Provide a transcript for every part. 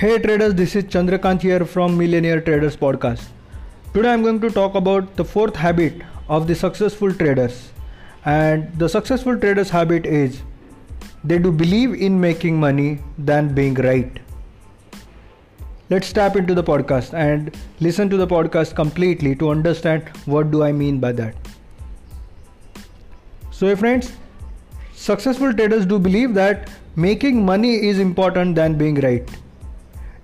Hey traders, this is Chandrakant here from Millionaire Traders Podcast. Today I'm going to talk about the fourth habit of the successful traders. And the successful traders habit is they do believe in making money than being right. Let's tap into the podcast and listen to the podcast completely to understand what do I mean by that. So friends, successful traders do believe that making money is important than being right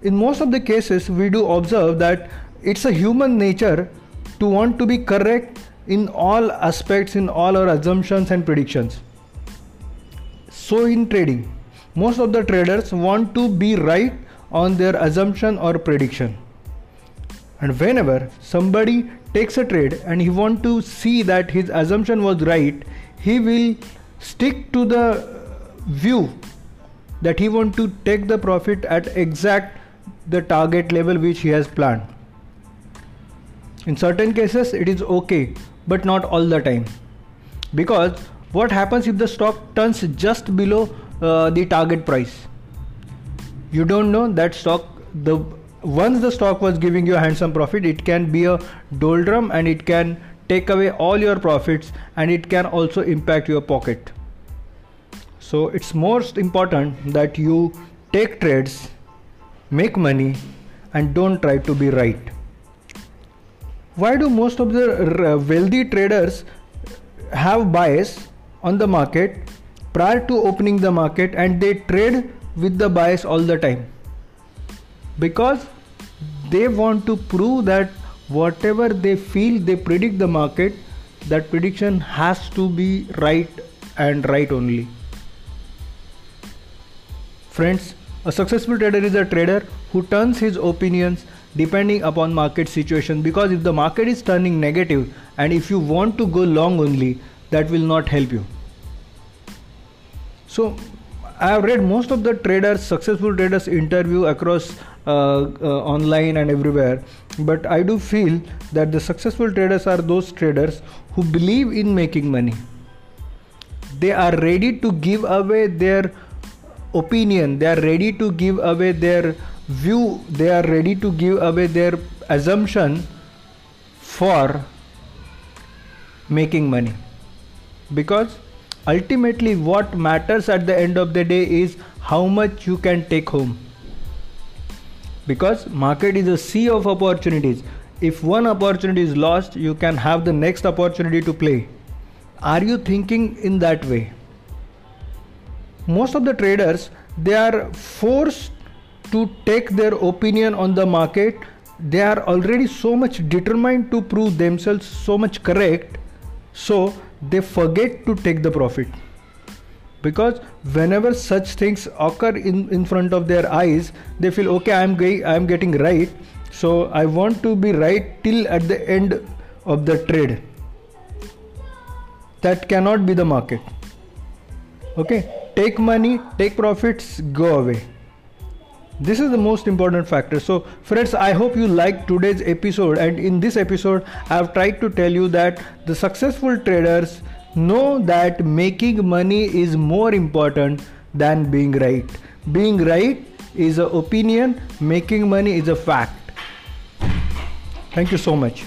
in most of the cases we do observe that it's a human nature to want to be correct in all aspects in all our assumptions and predictions. So in trading most of the traders want to be right on their assumption or prediction. And whenever somebody takes a trade and he want to see that his assumption was right he will stick to the view that he want to take the profit at exact the target level which he has planned. In certain cases, it is okay, but not all the time. Because what happens if the stock turns just below uh, the target price? You don't know that stock the once the stock was giving you a handsome profit, it can be a doldrum and it can take away all your profits and it can also impact your pocket. So it's most important that you take trades make money and don't try to be right. Why do most of the uh, wealthy traders have bias on the market prior to opening the market and they trade with the bias all the time? Because they want to prove that whatever they feel they predict the market, that prediction has to be right and right only. Friends, a successful trader is a trader who turns his opinions depending upon market situation because if the market is turning negative and if you want to go long only that will not help you. So I have read most of the traders, successful traders interview across uh, uh, online and everywhere. But I do feel that the successful traders are those traders who believe in making money. They are ready to give away their opinion. They are ready to give away their view. They are ready to give away their assumption for making money. Because ultimately what matters at the end of the day is how much you can take home. Because market is a sea of opportunities. If one opportunity is lost you can have the next opportunity to play. Are you thinking in that way most of the traders they are forced to take their opinion on the market. They are already so much determined to prove themselves so much correct so they forget to take the profit. Because whenever such things occur in, in front of their eyes they feel okay i'm going i'm getting right so i want to be right till at the end of the trade. That cannot be the market. Okay take money, take profits, go away. This is the most important factor. So, friends, I hope you liked today's episode. And in this episode, I have tried to tell you that the successful traders know that making money is more important than being right. Being right is an opinion, making money is a fact. Thank you so much.